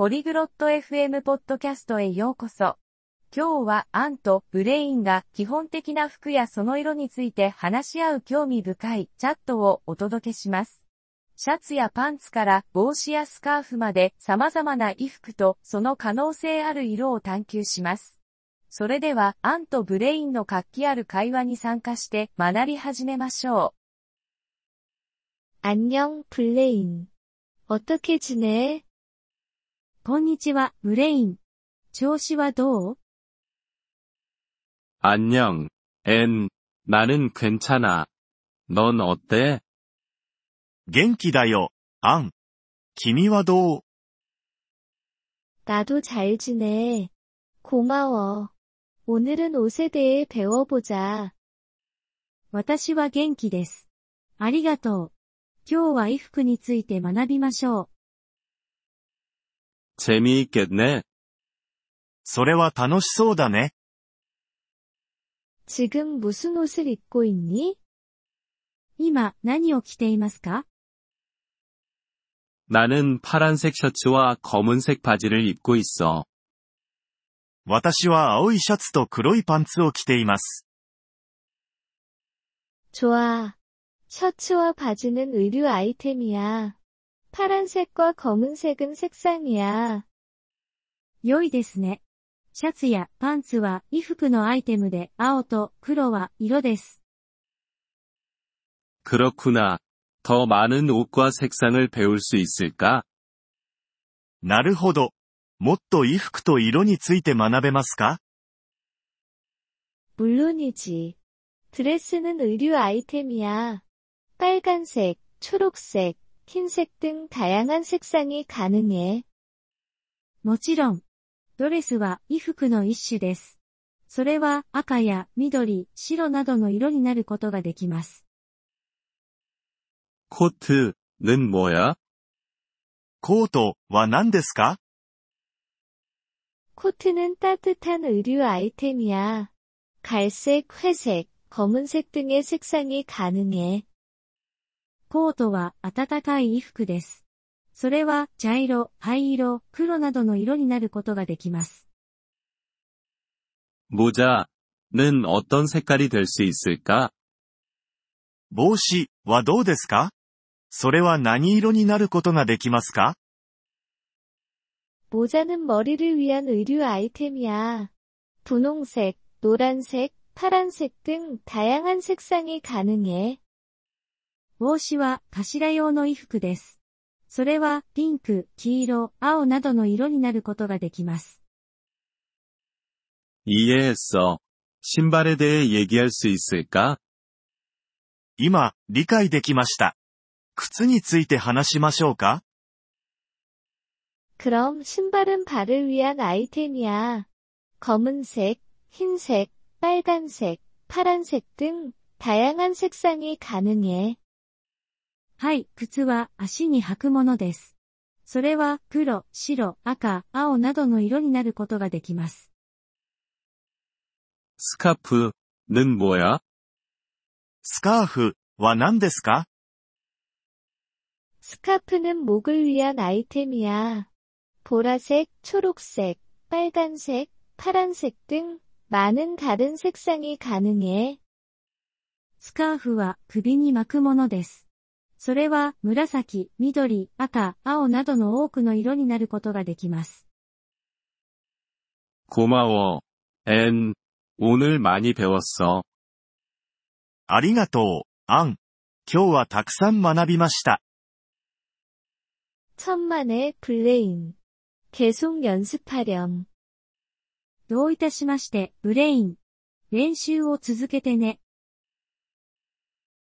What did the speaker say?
ポリグロット FM ポッドキャストへようこそ。今日はアンとブレインが基本的な服やその色について話し合う興味深いチャットをお届けします。シャツやパンツから帽子やスカーフまで様々な衣服とその可能性ある色を探求します。それでは、アンとブレインの活気ある会話に参加して学び始めましょう。안녕블레인어떻게지내 こんにちは、ブレイン。調子はどう안녕 앤、 나는괜찮아넌어때元気だよ、アン。君はどう나도잘지내고마워오늘은옷에대해배워보자私は元気です。ありがとう。今日は衣服について学びましょう。 재미있겠네. それは楽しそうだね. 지금 무슨 옷을 입고 있니? 今何を着ていますか? 나는 파란색 셔츠와 검은색 바지를 입고 있어. 私は青いシャツと黒いパンツを着ています. 좋아. 셔츠와 바지는 의류 아이템이야. 파란색과 검은색은 색상이야. 良いですね。シャツやパンツは衣服のアイテムで青と黒は色です。 그렇구나. 더 많은 옷과 색상을 배울 수 있을까? なるほど。もっと衣服と色について学べますか 물론이지. 드레스는 의류 아이템이야. 빨간색, 초록색, 흰색 등 다양한 색상이 가능해. もちろん。ドレスは衣服の一種です。それは赤や緑、白などの色になることができます。 코트는 뭐야? コートは何ですか 코트는 따뜻한 의류 아이템이야. 갈색, 회색, 검은색 등의 색상이 가능해. コートは暖かい衣服です。それは茶色、灰色、黒などの色になることができます。모자는어떤색깔이될수있을까帽子はどうですかそれは何色になることができますか모자는머리를위한의류아이템이야분홍색노란색파란색등다양한색상이가능해 帽子は頭用の衣服です。それはピンク、黄色、青などの色になることができます。이해했어신발에대해얘기할수있을까今、理解できました。靴について話しましょうか그럼신발은발을위한아이템이야검은색흰색빨간색파란색등다양한색상이가능해 はい、靴は足に履くものです。それは黒、白、赤、青などの色になることができます。スカーフ는뭐 야？ スカーフは何ですかスカーフ는목을위한아이템이야보라색초록색빨간색파란색등많은다른색상이가능해スカーフは首に巻くものです。 それは紫、緑、赤、青などの多くの色になることができます。고마워 앤、 오늘많이배웠어ありがとう、アン。今日はたくさん学びました。천만에블레인계속연습하렴どういたしまして、ブレイン。練習を続けてね。